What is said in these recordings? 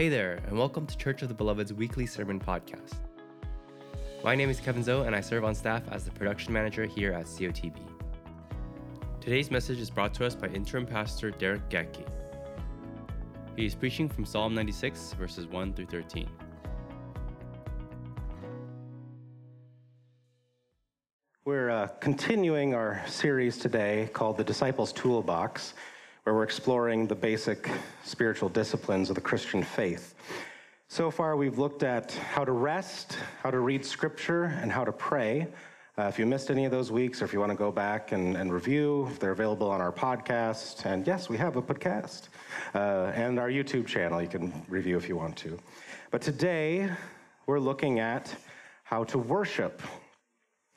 Hey there, and welcome to Church of the Beloved's weekly sermon podcast. My name is Kevin Zoe, and I serve on staff as the production manager here at COTB. Today's message is brought to us by interim pastor Derrick Gaetke. He is preaching from Psalm 96, verses 1 through 13. We're uh, continuing our series today called The Disciples Toolbox, where we're exploring the basic spiritual disciplines of the Christian faith. So far, we've looked at how to rest, how to read scripture, and how to pray. Uh, if you missed any of those weeks, or if you want to go back and, and review, they're available on our podcast. And yes, we have a podcast uh, and our YouTube channel. You can review if you want to. But today, we're looking at how to worship.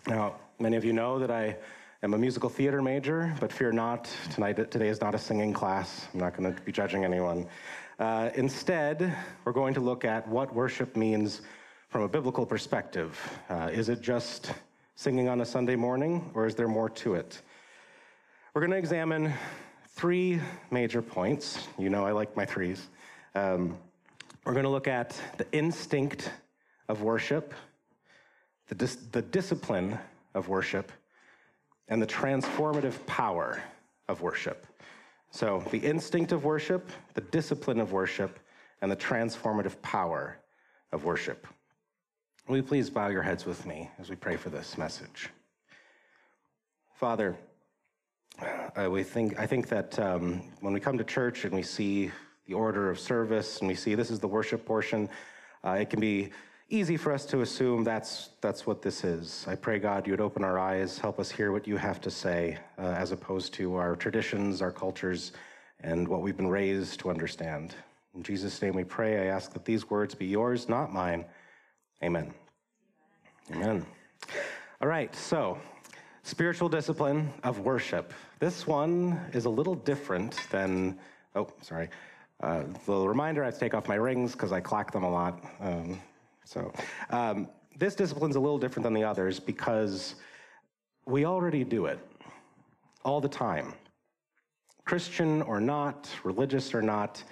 Now, many of you know that I am a musical theater major, but fear not, tonight, today is not a singing class. I'm not going to be judging anyone. Uh, instead, we're going to look at what worship means from a biblical perspective. Uh, is it just singing on a Sunday morning, or is there more to it? We're going to examine three major points. You know, I like my threes. Um, we're going to look at the instinct of worship, the, dis- the discipline of worship, and the transformative power of worship. So, the instinct of worship, the discipline of worship, and the transformative power of worship. Will you please bow your heads with me as we pray for this message? Father, uh, we think, I think that um, when we come to church and we see the order of service and we see this is the worship portion, uh, it can be easy for us to assume that's, that's what this is. I pray, God, you would open our eyes, help us hear what you have to say, uh, as opposed to our traditions, our cultures, and what we've been raised to understand. In Jesus' name we pray. I ask that these words be yours, not mine. Amen. Amen. All right, so spiritual discipline of worship. This one is a little different than, oh, sorry. Uh, the reminder I have to take off my rings because I clack them a lot. Um, so um, this discipline's a little different than the others because we already do it all the time. Christian or not, religious or not,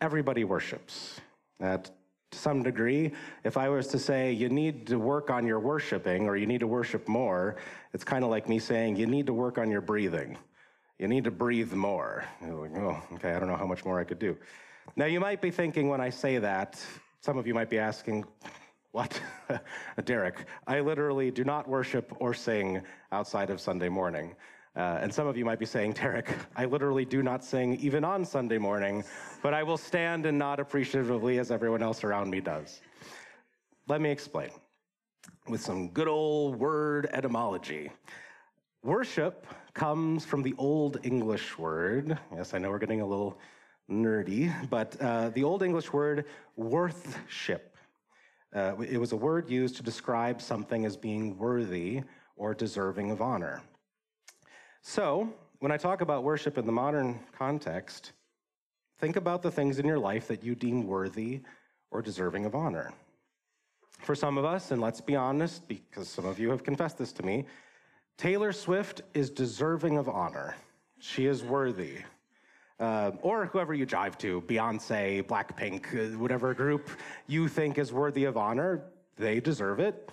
everybody worships. That to some degree, if I was to say you need to work on your worshiping or you need to worship more, it's kind of like me saying you need to work on your breathing. You need to breathe more. Like, oh, okay, I don't know how much more I could do. Now, you might be thinking when I say that, some of you might be asking, what? Derrick, I literally do not worship or sing outside of Sunday morning. Uh, and some of you might be saying, Derrick, I literally do not sing even on Sunday morning, but I will stand and nod appreciatively as everyone else around me does. Let me explain with some good old word etymology. Worship comes from the Old English word. Yes, I know we're getting a little nerdy, but uh, the Old English word worthship. Uh, it was a word used to describe something as being worthy or deserving of honor. So, when I talk about worship in the modern context, think about the things in your life that you deem worthy or deserving of honor. For some of us, and let's be honest, because some of you have confessed this to me, Taylor Swift is deserving of honor. She is worthy uh, or whoever you jive to, Beyonce, Blackpink, uh, whatever group you think is worthy of honor, they deserve it.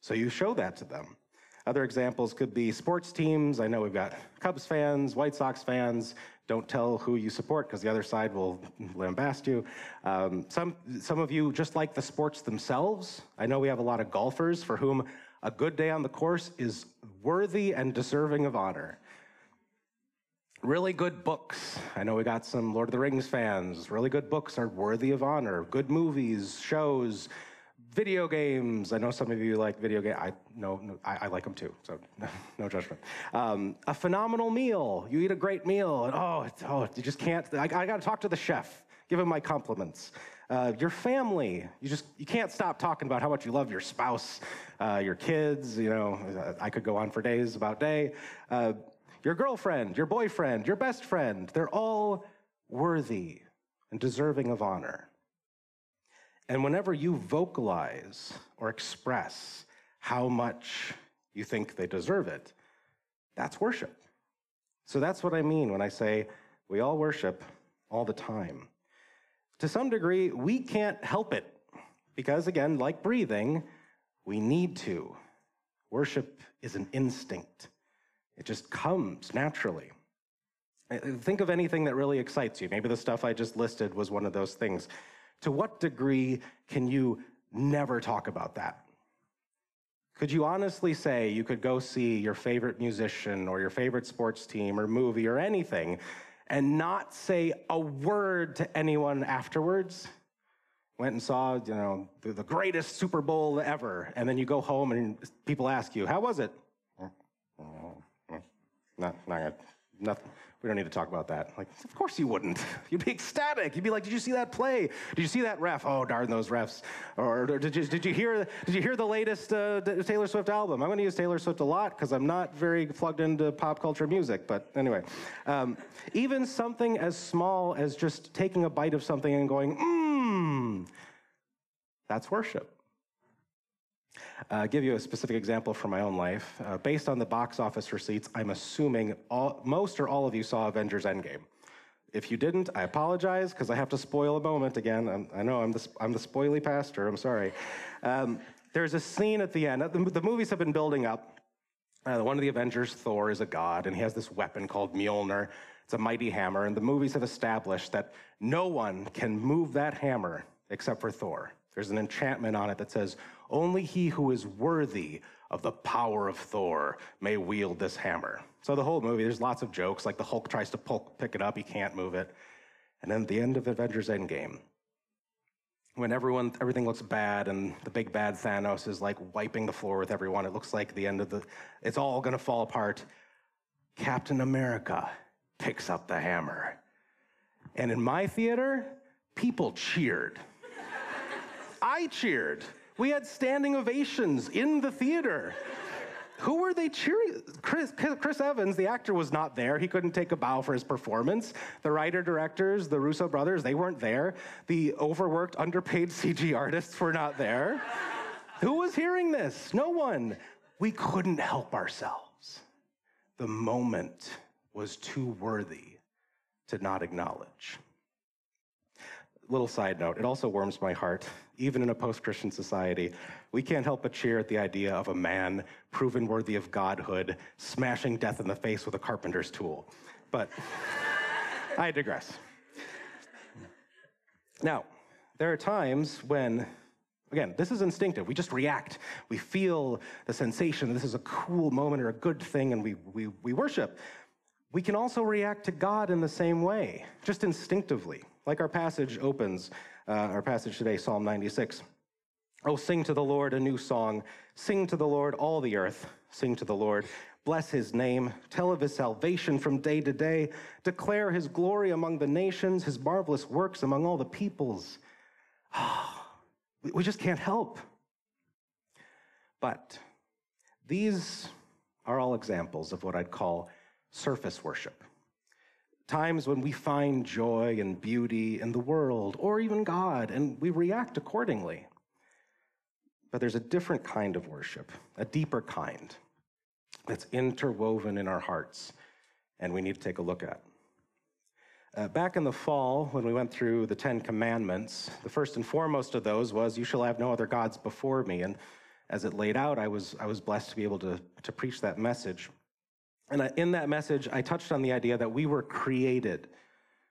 So you show that to them. Other examples could be sports teams. I know we've got Cubs fans, White Sox fans. Don't tell who you support because the other side will lambast you. Um, some, some of you just like the sports themselves. I know we have a lot of golfers for whom a good day on the course is worthy and deserving of honor really good books. I know we got some Lord of the Rings fans. Really good books are worthy of honor. Good movies, shows, video games. I know some of you like video games. I know no, I, I, like them too, so no, no judgment. Um, a phenomenal meal. You eat a great meal, and oh, oh, you just can't. I, I got to talk to the chef. Give him my compliments. Uh, your family. You just you can't stop talking about how much you love your spouse, uh, your kids. You know, I could go on for days about day. Uh, your girlfriend, your boyfriend, your best friend, they're all worthy and deserving of honor. And whenever you vocalize or express how much you think they deserve it, that's worship. So that's what I mean when I say we all worship all the time. to some degree, we can't help it because, again, like breathing, we need to. Worship is an instinct, it just comes naturally. Think of anything that really excites you. Maybe the stuff I just listed was one of those things. To what degree can you never talk about that? Could you honestly say you could go see your favorite musician or your favorite sports team or movie or anything and not say a word to anyone afterwards? Went and saw, you know, the greatest Super Bowl ever, and then you go home and people ask you, "How was it?" Not, not, gonna, nothing. We don't need to talk about that. Like, of course you wouldn't. You'd be ecstatic. You'd be like, "Did you see that play? Did you see that ref? Oh, darn those refs!" Or, or did you did you hear did you hear the latest uh, Taylor Swift album? I'm going to use Taylor Swift a lot because I'm not very plugged into pop culture music. But anyway, um, even something as small as just taking a bite of something and going, "Mmm," that's worship. Uh, give you a specific example from my own life. Uh, based on the box office receipts, I'm assuming all, most or all of you saw Avengers Endgame. If you didn't, I apologize because I have to spoil a moment again. I'm, i know I'm the, I'm the spoily pastor, I'm sorry. Um, there's a scene at the end. The, the movies have been building up. Uh, one of the Avengers, Thor, is a god, and he has this weapon called Mjolnir. It's a mighty hammer, and the movies have established that no one can move that hammer except for Thor. There's an enchantment on it that says, only he who is worthy of the power of Thor may wield this hammer. So the whole movie, there's lots of jokes, like the Hulk tries to pull, pick it up, he can't move it. And then at the end of Avengers Endgame, when everyone everything looks bad and the big bad Thanos is like wiping the floor with everyone, it looks like the end of the it's all gonna fall apart. Captain America picks up the hammer. And in my theater, people cheered. I cheered. We had standing ovations in the theater. Who were they cheering? Chris, Chris Evans, the actor, was not there. He couldn't take a bow for his performance. The writer directors, the Russo brothers, they weren't there. The overworked, underpaid CG artists were not there. Who was hearing this? No one. We couldn't help ourselves. The moment was too worthy to not acknowledge. Little side note, it also warms my heart, even in a post Christian society. We can't help but cheer at the idea of a man proven worthy of godhood smashing death in the face with a carpenter's tool. But I digress. Now, there are times when, again, this is instinctive. We just react. We feel the sensation that this is a cool moment or a good thing, and we, we, we worship. We can also react to God in the same way, just instinctively. Like our passage opens, uh, our passage today, Psalm 96. Oh, sing to the Lord a new song. Sing to the Lord all the earth. Sing to the Lord. Bless his name. Tell of his salvation from day to day. Declare his glory among the nations, his marvelous works among all the peoples. we just can't help. But these are all examples of what I'd call surface worship times when we find joy and beauty in the world or even God, and we react accordingly. But there's a different kind of worship, a deeper kind that's interwoven in our hearts, and we need to take a look at. Uh, back in the fall, when we went through the Ten Commandments, the first and foremost of those was, You shall have no other gods before me. And as it laid out, I was, I was blessed to be able to, to preach that message. And in that message, I touched on the idea that we were created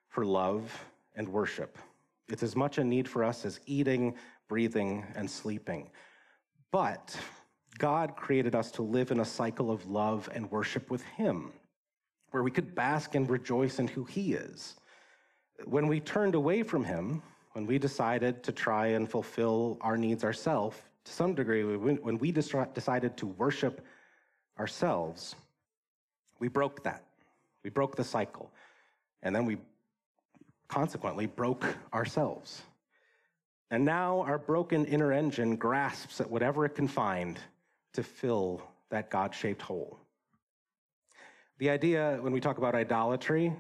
for love and worship. It's as much a need for us as eating, breathing, and sleeping. But God created us to live in a cycle of love and worship with Him, where we could bask and rejoice in who He is. When we turned away from Him, when we decided to try and fulfill our needs ourselves, to some degree, when we decided to worship ourselves, we broke that. We broke the cycle. And then we consequently broke ourselves. And now our broken inner engine grasps at whatever it can find to fill that God shaped hole. The idea, when we talk about idolatry,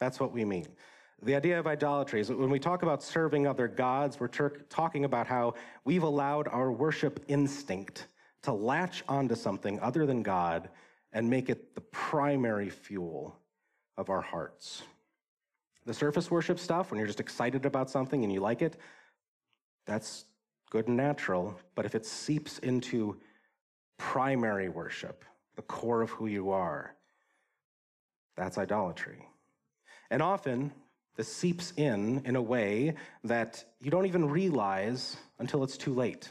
that's what we mean. The idea of idolatry is that when we talk about serving other gods, we're talking about how we've allowed our worship instinct to latch onto something other than God and make it the primary fuel of our hearts. The surface worship stuff, when you're just excited about something and you like it, that's good and natural. But if it seeps into primary worship, the core of who you are, that's idolatry. And often, this seeps in in a way that you don't even realize until it's too late.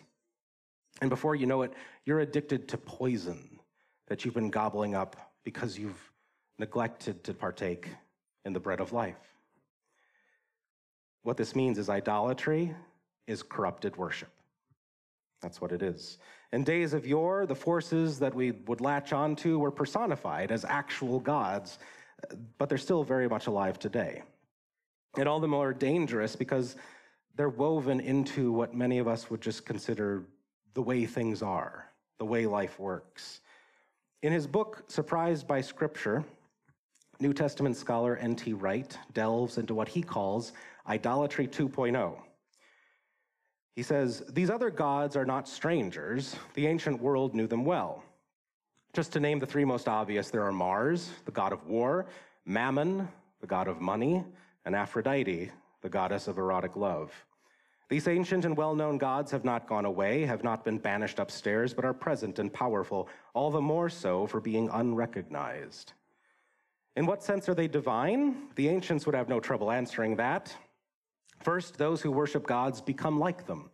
And before you know it, you're addicted to poison that you've been gobbling up because you've neglected to partake in the bread of life. What this means is idolatry is corrupted worship. That's what it is. In days of yore, the forces that we would latch onto were personified as actual gods, but they're still very much alive today. And all the more dangerous because they're woven into what many of us would just consider the way things are, the way life works. In his book, Surprised by Scripture, New Testament scholar N.T. Wright delves into what he calls idolatry 2.0. He says, These other gods are not strangers. The ancient world knew them well. Just to name the three most obvious, there are Mars, the god of war, Mammon, the god of money, and Aphrodite, the goddess of erotic love. These ancient and well known gods have not gone away, have not been banished upstairs, but are present and powerful, all the more so for being unrecognized. In what sense are they divine? The ancients would have no trouble answering that. First, those who worship gods become like them.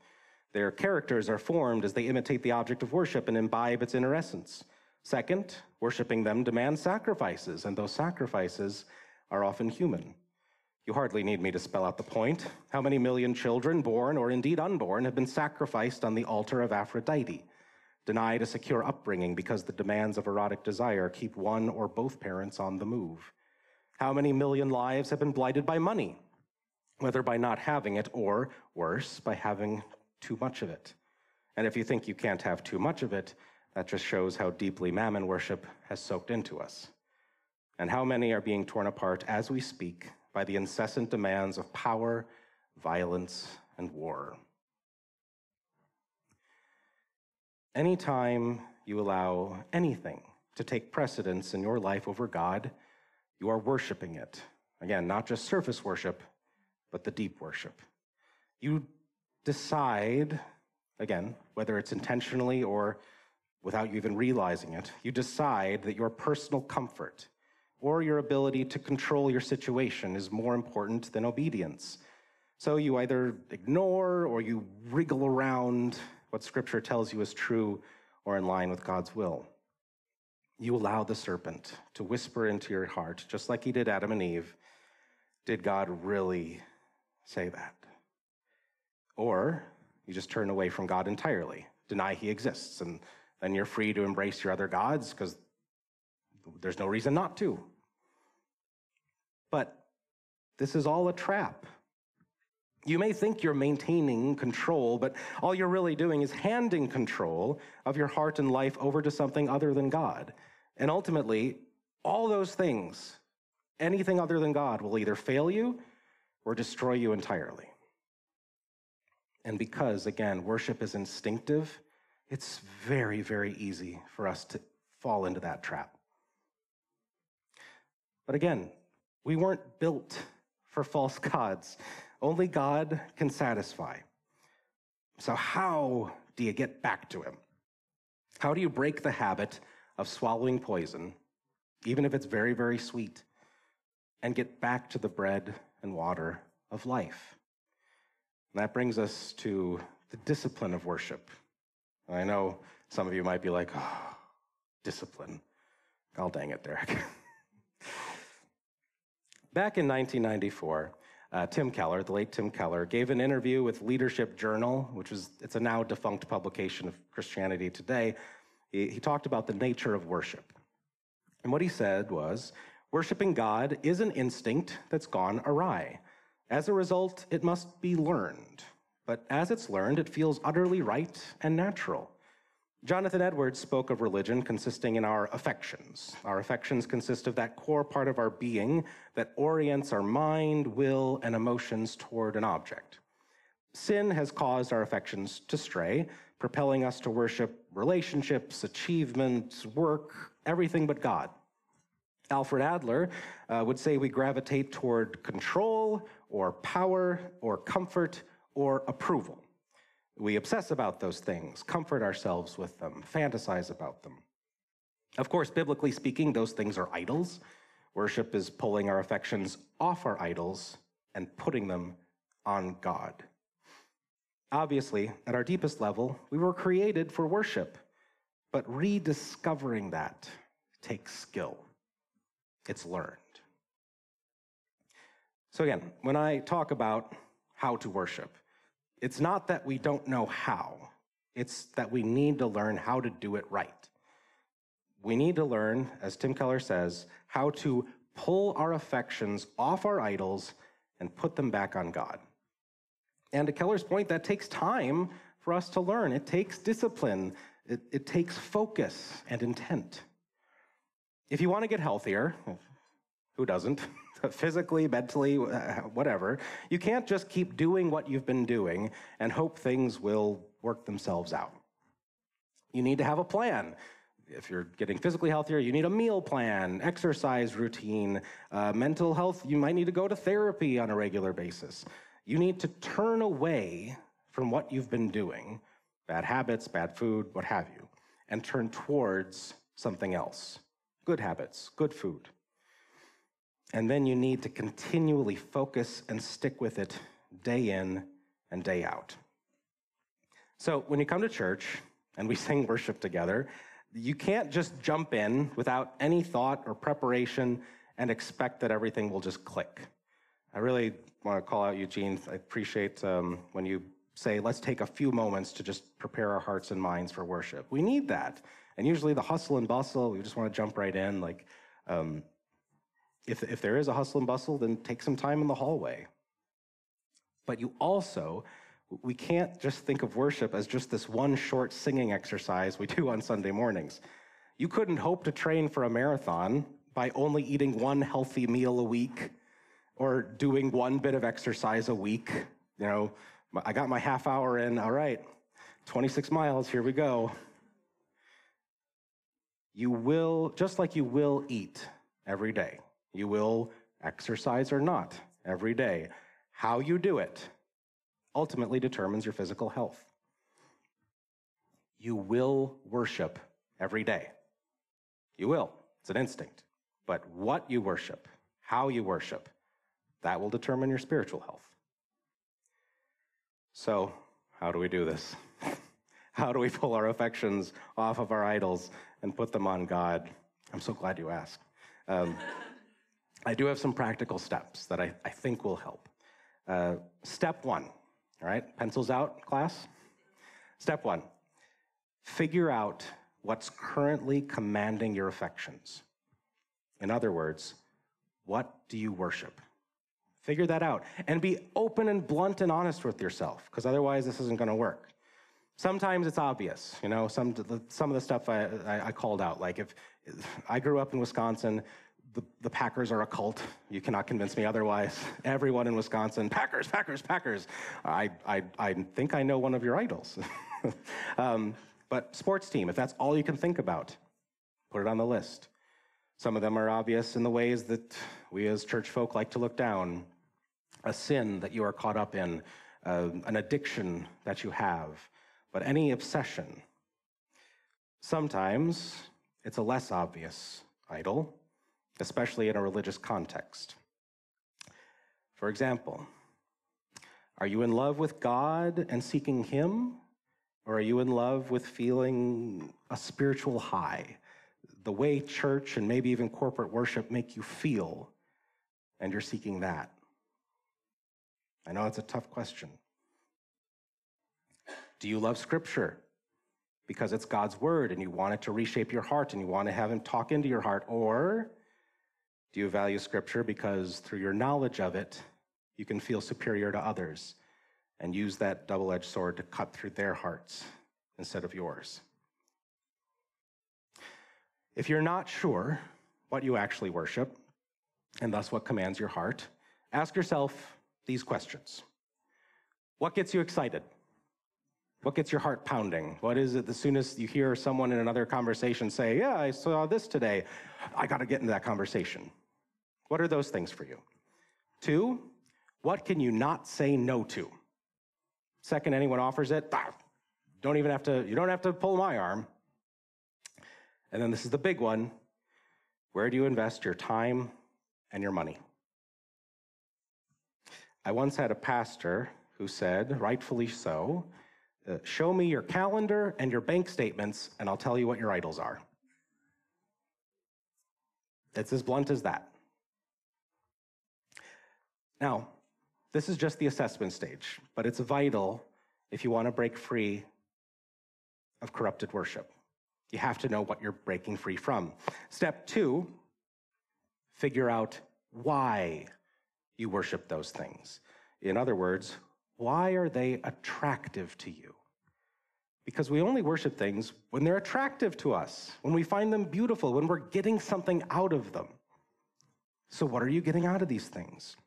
Their characters are formed as they imitate the object of worship and imbibe its inner essence. Second, worshiping them demands sacrifices, and those sacrifices are often human. You hardly need me to spell out the point. How many million children, born or indeed unborn, have been sacrificed on the altar of Aphrodite, denied a secure upbringing because the demands of erotic desire keep one or both parents on the move? How many million lives have been blighted by money, whether by not having it or, worse, by having too much of it? And if you think you can't have too much of it, that just shows how deeply mammon worship has soaked into us. And how many are being torn apart as we speak by the incessant demands of power, violence, and war. Anytime you allow anything to take precedence in your life over God, you are worshiping it. Again, not just surface worship, but the deep worship. You decide, again, whether it's intentionally or without you even realizing it, you decide that your personal comfort, or your ability to control your situation is more important than obedience. So you either ignore or you wriggle around what Scripture tells you is true or in line with God's will. You allow the serpent to whisper into your heart, just like he did Adam and Eve. Did God really say that? Or you just turn away from God entirely, deny he exists, and then you're free to embrace your other gods because there's no reason not to. But this is all a trap. You may think you're maintaining control, but all you're really doing is handing control of your heart and life over to something other than God. And ultimately, all those things, anything other than God, will either fail you or destroy you entirely. And because, again, worship is instinctive, it's very, very easy for us to fall into that trap. But again, we weren't built for false gods. Only God can satisfy. So, how do you get back to Him? How do you break the habit of swallowing poison, even if it's very, very sweet, and get back to the bread and water of life? And that brings us to the discipline of worship. I know some of you might be like, oh, discipline. Oh, dang it, Derrick. Back in 1994, uh, Tim Keller, the late Tim Keller, gave an interview with Leadership Journal, which is it's a now defunct publication of Christianity Today. He, he talked about the nature of worship. And what he said was, worshiping God is an instinct that's gone awry. As a result, it must be learned. But as it's learned, it feels utterly right and natural. Jonathan Edwards spoke of religion consisting in our affections. Our affections consist of that core part of our being that orients our mind, will, and emotions toward an object. Sin has caused our affections to stray, propelling us to worship relationships, achievements, work, everything but God. Alfred Adler uh, would say we gravitate toward control or power or comfort or approval. We obsess about those things, comfort ourselves with them, fantasize about them. Of course, biblically speaking, those things are idols. Worship is pulling our affections off our idols and putting them on God. Obviously, at our deepest level, we were created for worship, but rediscovering that takes skill. It's learned. So, again, when I talk about how to worship, it's not that we don't know how, it's that we need to learn how to do it right. We need to learn, as Tim Keller says, how to pull our affections off our idols and put them back on God. And to Keller's point, that takes time for us to learn. It takes discipline, it, it takes focus and intent. If you want to get healthier, who doesn't? Physically, mentally, whatever, you can't just keep doing what you've been doing and hope things will work themselves out. You need to have a plan. If you're getting physically healthier, you need a meal plan, exercise routine, uh, mental health, you might need to go to therapy on a regular basis. You need to turn away from what you've been doing, bad habits, bad food, what have you, and turn towards something else good habits, good food. And then you need to continually focus and stick with it day in and day out. So when you come to church and we sing worship together, you can't just jump in without any thought or preparation and expect that everything will just click. I really want to call out Eugene. I appreciate um, when you say, let's take a few moments to just prepare our hearts and minds for worship. We need that. And usually the hustle and bustle, we just want to jump right in. Like, um, if, if there is a hustle and bustle, then take some time in the hallway. But you also, we can't just think of worship as just this one short singing exercise we do on Sunday mornings. You couldn't hope to train for a marathon by only eating one healthy meal a week or doing one bit of exercise a week. You know, I got my half hour in, all right, 26 miles, here we go. You will, just like you will eat every day, you will exercise or not every day. How you do it ultimately determines your physical health. You will worship every day. You will. It's an instinct. But what you worship, how you worship, that will determine your spiritual health. So, how do we do this? how do we pull our affections off of our idols and put them on God? I'm so glad you asked. Um, I do have some practical steps that I, I think will help. Uh, step one, all right, pencils out, class. Step one, figure out what's currently commanding your affections. In other words, what do you worship? Figure that out and be open and blunt and honest with yourself, because otherwise this isn't going to work. Sometimes it's obvious, you know, some, some of the stuff I, I, I called out. Like if, if I grew up in Wisconsin, the, the, Packers are a cult. You cannot convince me otherwise. Everyone in Wisconsin, Packers, Packers, Packers. I, I, I think I know one of your idols. um, but sports team, if that's all you can think about, put it on the list. Some of them are obvious in the ways that we as church folk like to look down a sin that you are caught up in, uh, an addiction that you have, but any obsession. Sometimes it's a less obvious idol, especially in a religious context. For example, are you in love with God and seeking Him? Or are you in love with feeling a spiritual high? The way church and maybe even corporate worship make you feel, and you're seeking that. I know it's a tough question. Do you love Scripture? Because it's God's word and you want it to reshape your heart and you want to have Him talk into your heart? Or do you value Scripture because through your knowledge of it, you can feel superior to others and use that double edged sword to cut through their hearts instead of yours? If you're not sure what you actually worship, and thus what commands your heart, ask yourself these questions What gets you excited? What gets your heart pounding? What is it as soon as you hear someone in another conversation say, Yeah, I saw this today, I got to get into that conversation? What are those things for you? Two, what can you not say no to? Second, anyone offers it, don't even have to, you don't have to pull my arm. And then this is the big one where do you invest your time and your money? I once had a pastor who said, rightfully so, uh, show me your calendar and your bank statements, and I'll tell you what your idols are. It's as blunt as that. Now, this is just the assessment stage, but it's vital if you want to break free of corrupted worship. You have to know what you're breaking free from. Step two, figure out why you worship those things. In other words, why are they attractive to you? Because we only worship things when they're attractive to us, when we find them beautiful, when we're getting something out of them. So, what are you getting out of these things?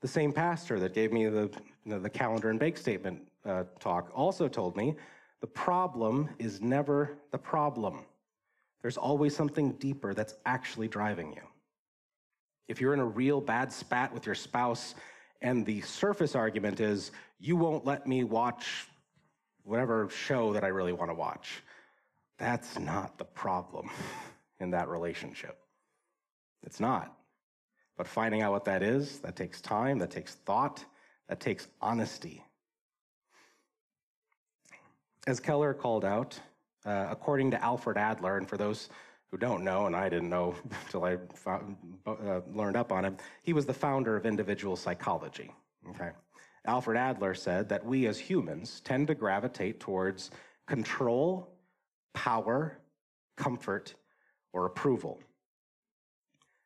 The same pastor that gave me the, you know, the calendar and bake statement uh, talk also told me the problem is never the problem. There's always something deeper that's actually driving you. If you're in a real bad spat with your spouse, and the surface argument is, you won't let me watch whatever show that I really want to watch, that's not the problem in that relationship. It's not. But finding out what that is, that takes time, that takes thought, that takes honesty. As Keller called out, uh, according to Alfred Adler, and for those who don't know, and I didn't know until I found, uh, learned up on him, he was the founder of individual psychology. Okay. Alfred Adler said that we as humans tend to gravitate towards control, power, comfort, or approval.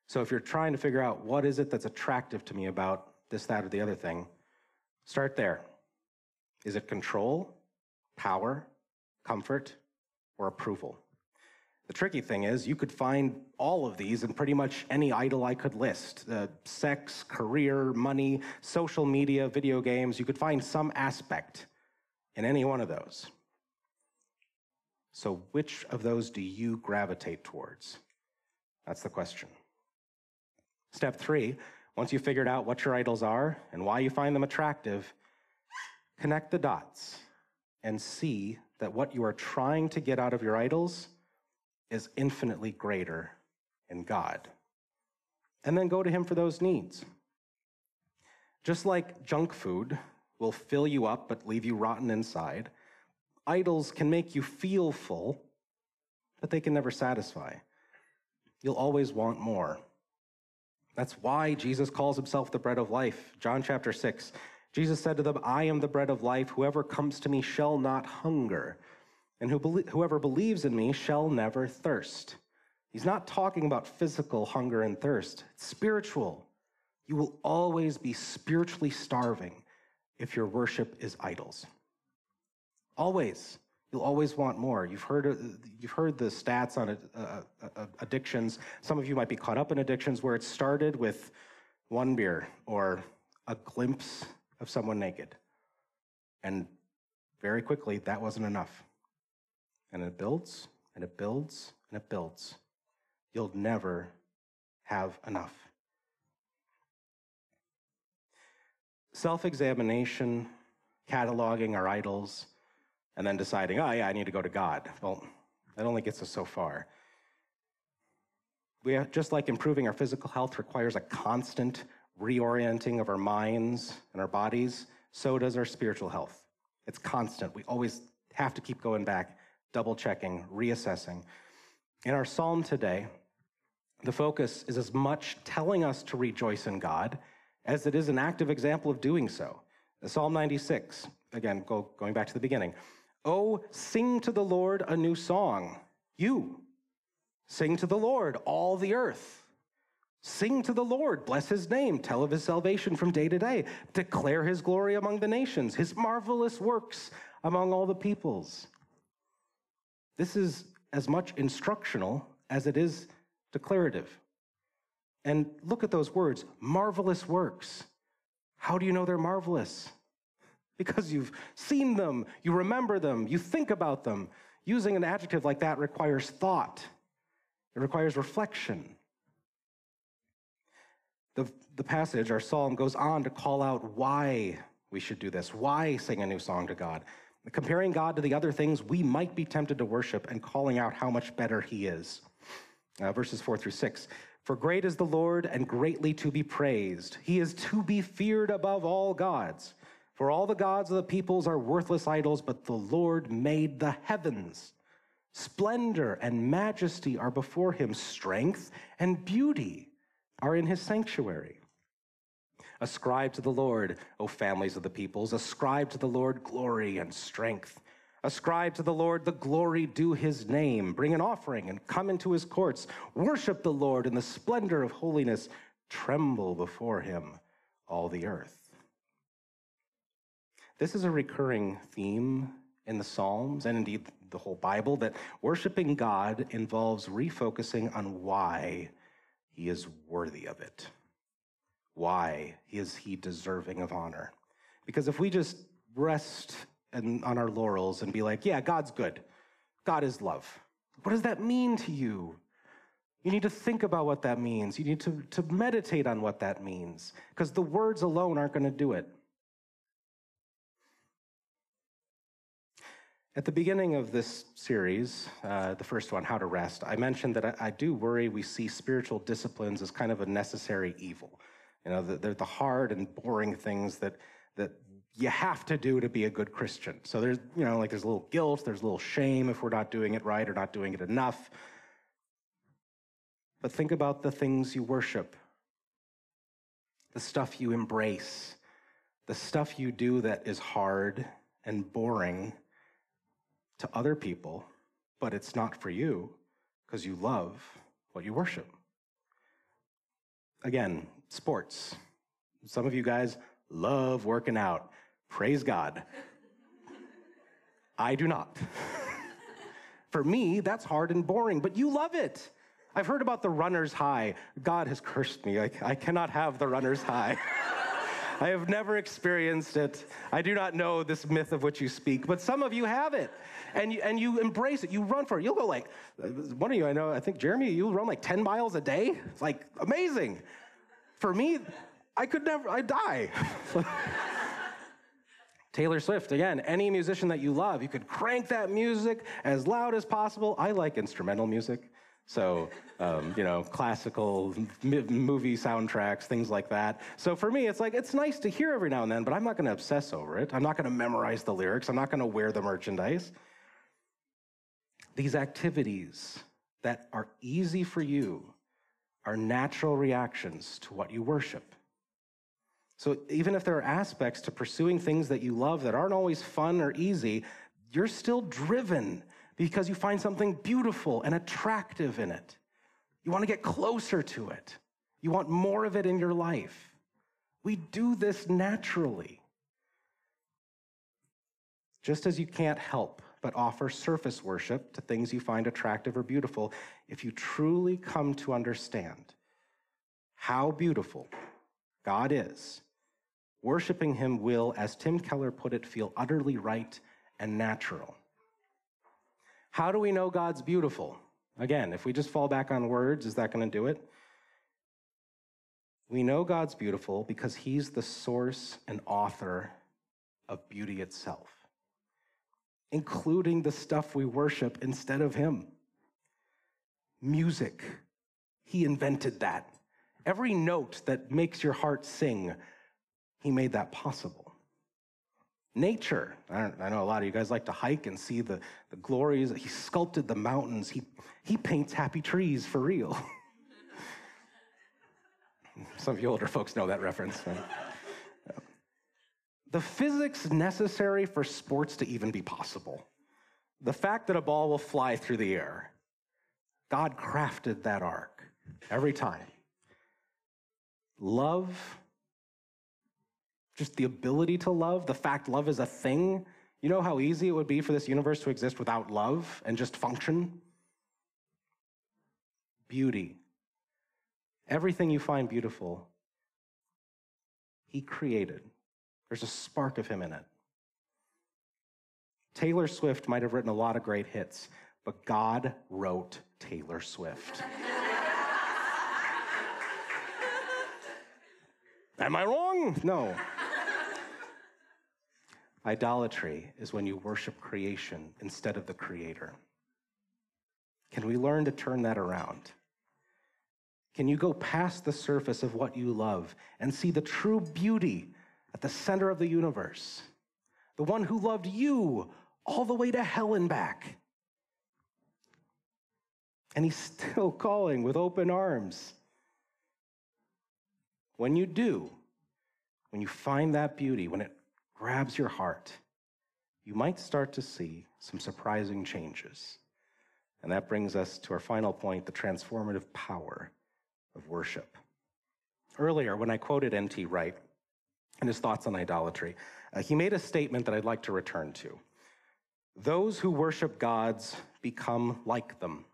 So if you're trying to figure out what is it that's attractive to me about this, that, or the other thing, start there. Is it control? power, comfort, or approval. The tricky thing is, you could find all of these in pretty much any idol I could list uh, sex, career, money, social media, video games. You could find some aspect in any one of those. So, which of those do you gravitate towards? That's the question. Step three once you've figured out what your idols are and why you find them attractive, connect the dots and see that what you are trying to get out of your idols is infinitely greater in God. And then go to Him for those needs. Just like junk food will fill you up but leave you rotten inside, idols can make you feel full, but they can never satisfy. You'll always want more. That's why Jesus calls himself the bread of life. John chapter 6. Jesus said to them, I am the bread of life. Whoever comes to me shall not hunger, and whoever believes in me shall never thirst. He's not talking about physical hunger and thirst, it's spiritual. You will always be spiritually starving if your worship is idols. Always. You'll always want more. You've heard, you've heard the stats on uh, uh, addictions. Some of you might be caught up in addictions where it started with one beer or a glimpse of someone naked. And very quickly, that wasn't enough. And it builds, and it builds, and it builds. You'll never have enough. Self examination, cataloging our idols, and then deciding, oh, yeah, I need to go to God. Well, that only gets us so far. We have, just like improving our physical health requires a constant reorienting of our minds and our bodies, so does our spiritual health. It's constant. We always have to keep going back, double checking, reassessing. In our psalm today, the focus is as much telling us to rejoice in God as it is an active example of doing so. Psalm 96, again, go, going back to the beginning. Oh, sing to the Lord a new song. You, sing to the Lord, all the earth. Sing to the Lord, bless his name, tell of his salvation from day to day, declare his glory among the nations, his marvelous works among all the peoples. This is as much instructional as it is declarative. And look at those words marvelous works. How do you know they're marvelous? because you've seen them, you remember them, you think about them. Using an adjective like that requires thought, it requires reflection. The, the passage, our psalm, goes on to call out why we should do this, why sing a new song to God. Comparing God to the other things we might be tempted to worship and calling out how much better He is. Uh, verses four through six. For great is the Lord and greatly to be praised. He is to be feared above all gods. For all the gods of the peoples are worthless idols, but the Lord made the heavens. Splendor and majesty are before him, strength and beauty are in his sanctuary. Ascribe to the Lord, O families of the peoples, ascribe to the Lord glory and strength. Ascribe to the Lord the glory due his name. Bring an offering and come into his courts. Worship the Lord in the splendor of holiness. Tremble before him, all the earth. This is a recurring theme in the Psalms and indeed the whole Bible that worshiping God involves refocusing on why he is worthy of it. Why is he deserving of honor? Because if we just rest on our laurels and be like, yeah, God's good, God is love, what does that mean to you? You need to think about what that means. You need to, to meditate on what that means because the words alone aren't going to do it. At the beginning of this series, uh, the first one, How to Rest, I mentioned that I, I, do worry we see spiritual disciplines as kind of a necessary evil. You know, they're the hard and boring things that, that you have to do to be a good Christian. So there's, you know, like there's a little guilt, there's a little shame if we're not doing it right or not doing it enough. But think about the things you worship, the stuff you embrace, the stuff you do that is hard and boring to other people, but it's not for you because you love what you worship. Again, sports. Some of you guys love working out. Praise God. I do not. for me, that's hard and boring, but you love it. I've heard about the runner's high. God has cursed me. I, I cannot have the runner's high. I have never experienced it. I do not know this myth of which you speak, but some of you have it. And you, and you embrace it. You run for it. You'll go like, uh, one of you, I know, I think Jeremy, you'll run like 10 miles a day. It's like amazing. For me, I could never, I die. Taylor Swift, again, any musician that you love, you could crank that music as loud as possible. I like instrumental music. So, um, you know, classical movie soundtracks, things like that. So for me, it's like, it's nice to hear every now and then, but I'm not going to obsess over it. I'm not going to memorize the lyrics. I'm not going to wear the merchandise. These activities that are easy for you are natural reactions to what you worship. So even if there are aspects to pursuing things that you love that aren't always fun or easy, you're still driven because you find something beautiful and attractive in it. You want to get closer to it. You want more of it in your life. We do this naturally. Just as you can't help but offer surface worship to things you find attractive or beautiful, if you truly come to understand how beautiful God is, worshiping Him will, as Tim Keller put it, feel utterly right and natural. How do we know God's beautiful? Again, if we just fall back on words, is that going to do it? We know God's beautiful because He's the source and author of beauty itself, including the stuff we worship instead of Him. Music, He invented that. Every note that makes your heart sing, He made that possible. Nature. I, I, know a lot of you guys like to hike and see the, the glories. He sculpted the mountains. He, he paints happy trees for real. Some of you older folks know that reference. The physics necessary for sports to even be possible, the fact that a ball will fly through the air, God crafted that arc every time. Love just the ability to love, the fact love is a thing. You know how easy it would be for this universe to exist without love and just function? Beauty. Everything you find beautiful, He created. There's a spark of Him in it. Taylor Swift might have written a lot of great hits, but God wrote Taylor Swift. Am I wrong? No. Idolatry is when you worship creation instead of the creator. Can we learn to turn that around? Can you go past the surface of what you love and see the true beauty at the center of the universe? The one who loved you all the way to hell and back. And he's still calling with open arms. When you do, when you find that beauty, when it grabs your heart, you might start to see some surprising changes. And that brings us to our final point the transformative power of worship. Earlier, when I quoted N.T. Wright and his thoughts on idolatry, uh, he made a statement that I'd like to return to. Those who worship gods become like them.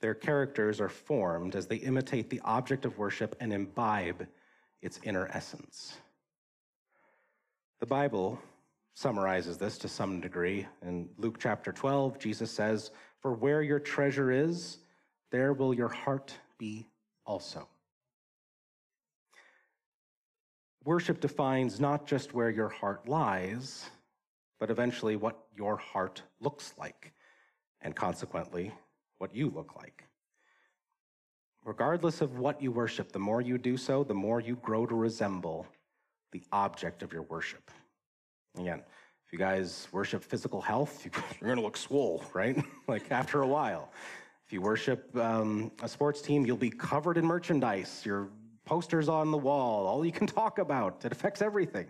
Their characters are formed as they imitate the object of worship and imbibe its inner essence. The Bible summarizes this to some degree. In Luke chapter 12, Jesus says, For where your treasure is, there will your heart be also. Worship defines not just where your heart lies, but eventually what your heart looks like, and consequently, what you look like. Regardless of what you worship, the more you do so, the more you grow to resemble the object of your worship. Again, if you guys worship physical health, you're going to look swole, right? like after a while. If you worship um, a sports team, you'll be covered in merchandise, your posters on the wall, all you can talk about. It affects everything.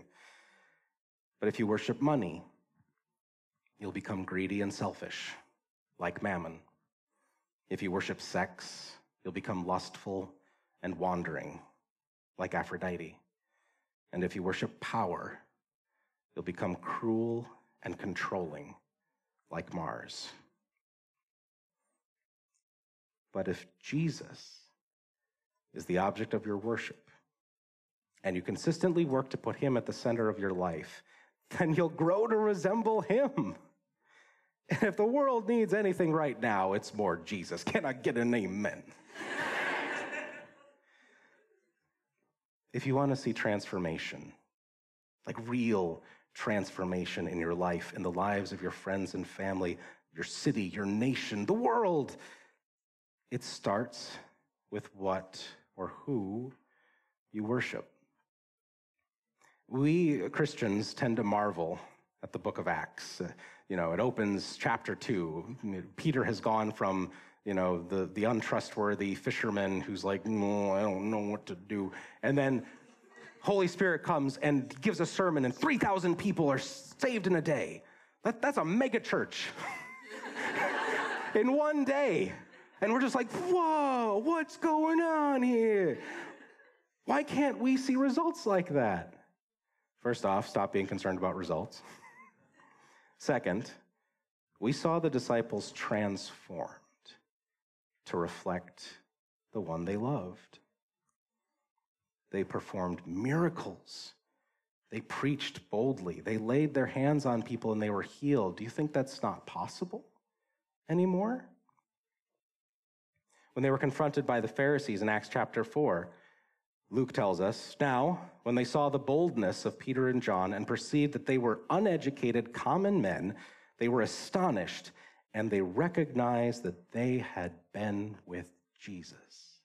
But if you worship money, you'll become greedy and selfish, like mammon. If you worship sex, you'll become lustful and wandering, like Aphrodite. And if you worship power, you'll become cruel and controlling, like Mars. But if Jesus is the object of your worship, and you consistently work to put him at the center of your life, then you'll grow to resemble him. And if the world needs anything right now, it's more Jesus. Can I get an amen? if you want to see transformation, like real transformation in your life, in the lives of your friends and family, your city, your nation, the world, it starts with what or who you worship. We Christians tend to marvel at the book of Acts. Uh, you know, it opens chapter two. Peter has gone from, you know, the, the untrustworthy fisherman who's like, no, I don't know what to do. And then Holy Spirit comes and gives a sermon, and 3,000 people are saved in a day. That, that's a mega church in one day. And we're just like, whoa, what's going on here? Why can't we see results like that? First off, stop being concerned about results. Second, we saw the disciples transformed to reflect the one they loved. They performed miracles. They preached boldly. They laid their hands on people and they were healed. Do you think that's not possible anymore? When they were confronted by the Pharisees in Acts chapter 4, Luke tells us, Now, when they saw the boldness of Peter and John and perceived that they were uneducated common men, they were astonished and they recognized that they had been with Jesus.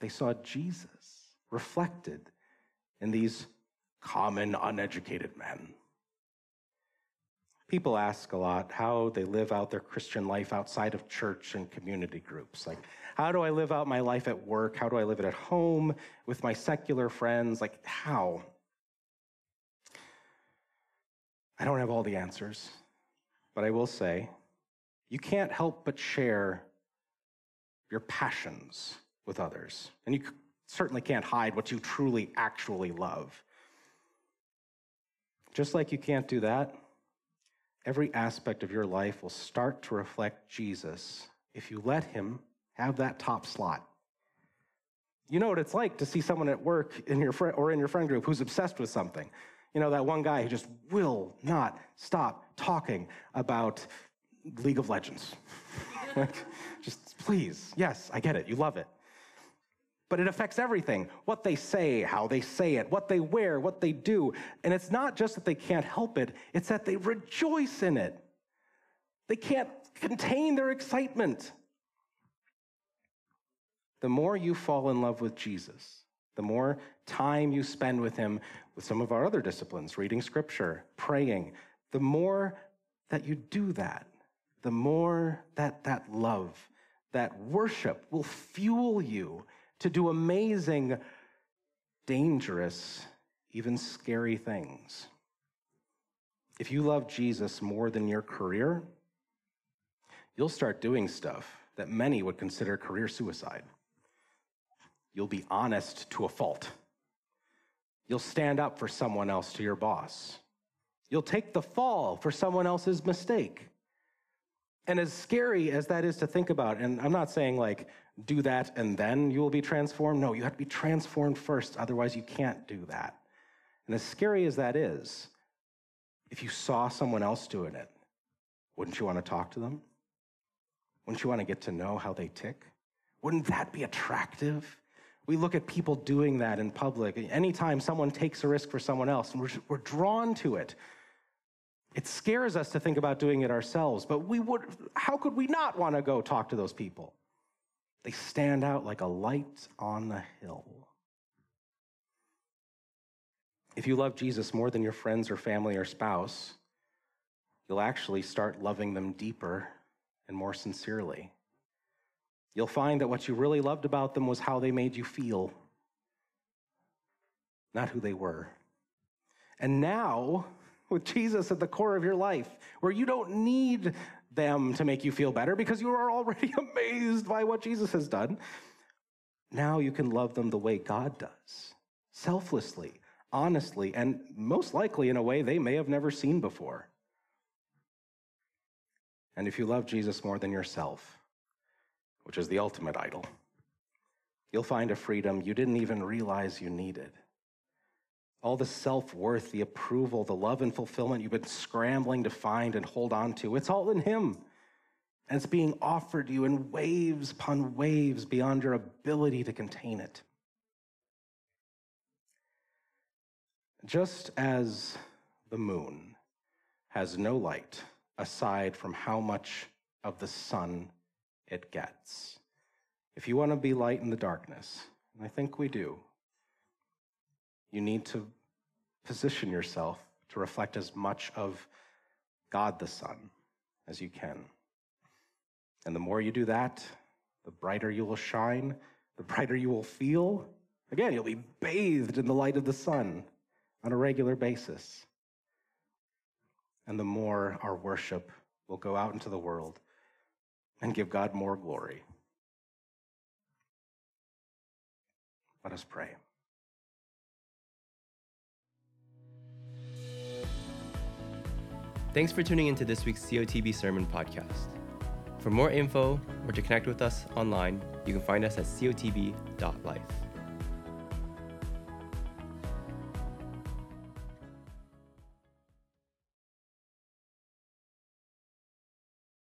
They saw Jesus reflected in these common, uneducated men. People ask a lot how they live out their Christian life outside of church and community groups. Like, how do I live out my life at work? How do I live it at home with my secular friends? Like, how? I don't have all the answers, but I will say you can't help but share your passions with others. And you certainly can't hide what you truly, actually love. Just like you can't do that, every aspect of your life will start to reflect Jesus if you let Him have that top slot. You know what it's like to see someone at work in your fr- or in your friend group who's obsessed with something. You know, that one guy who just will not stop talking about League of Legends. just please, yes, I get it, you love it. But it affects everything what they say, how they say it, what they wear, what they do. And it's not just that they can't help it, it's that they rejoice in it. They can't contain their excitement. The more you fall in love with Jesus, the more time you spend with him with some of our other disciplines, reading scripture, praying, the more that you do that, the more that that love, that worship will fuel you to do amazing, dangerous, even scary things. If you love Jesus more than your career, you'll start doing stuff that many would consider career suicide. You'll be honest to a fault. You'll stand up for someone else to your boss. You'll take the fall for someone else's mistake. And as scary as that is to think about, and I'm not saying like do that and then you will be transformed. No, you have to be transformed first, otherwise, you can't do that. And as scary as that is, if you saw someone else doing it, wouldn't you want to talk to them? Wouldn't you want to get to know how they tick? Wouldn't that be attractive? We look at people doing that in public. Anytime someone takes a risk for someone else, and we're, we're drawn to it. It scares us to think about doing it ourselves, but we would, how could we not want to go talk to those people? They stand out like a light on the hill. If you love Jesus more than your friends or family or spouse, you'll actually start loving them deeper and more sincerely. You'll find that what you really loved about them was how they made you feel, not who they were. And now, with Jesus at the core of your life, where you don't need them to make you feel better because you are already amazed by what Jesus has done, now you can love them the way God does selflessly, honestly, and most likely in a way they may have never seen before. And if you love Jesus more than yourself, which is the ultimate idol, you'll find a freedom you didn't even realize you needed. All the self worth, the approval, the love and fulfillment you've been scrambling to find and hold on to, it's all in Him. And it's being offered you in waves upon waves beyond your ability to contain it. Just as the moon has no light aside from how much of the sun it gets. If you want to be light in the darkness, and I think we do, you need to position yourself to reflect as much of God the Son as you can. And the more you do that, the brighter you will shine, the brighter you will feel. Again, you'll be bathed in the light of the sun on a regular basis. And the more our worship will go out into the world and give God more glory. Let us pray. Thanks for tuning into this week's COTB Sermon Podcast. For more info or to connect with us online, you can find us at cotb.life.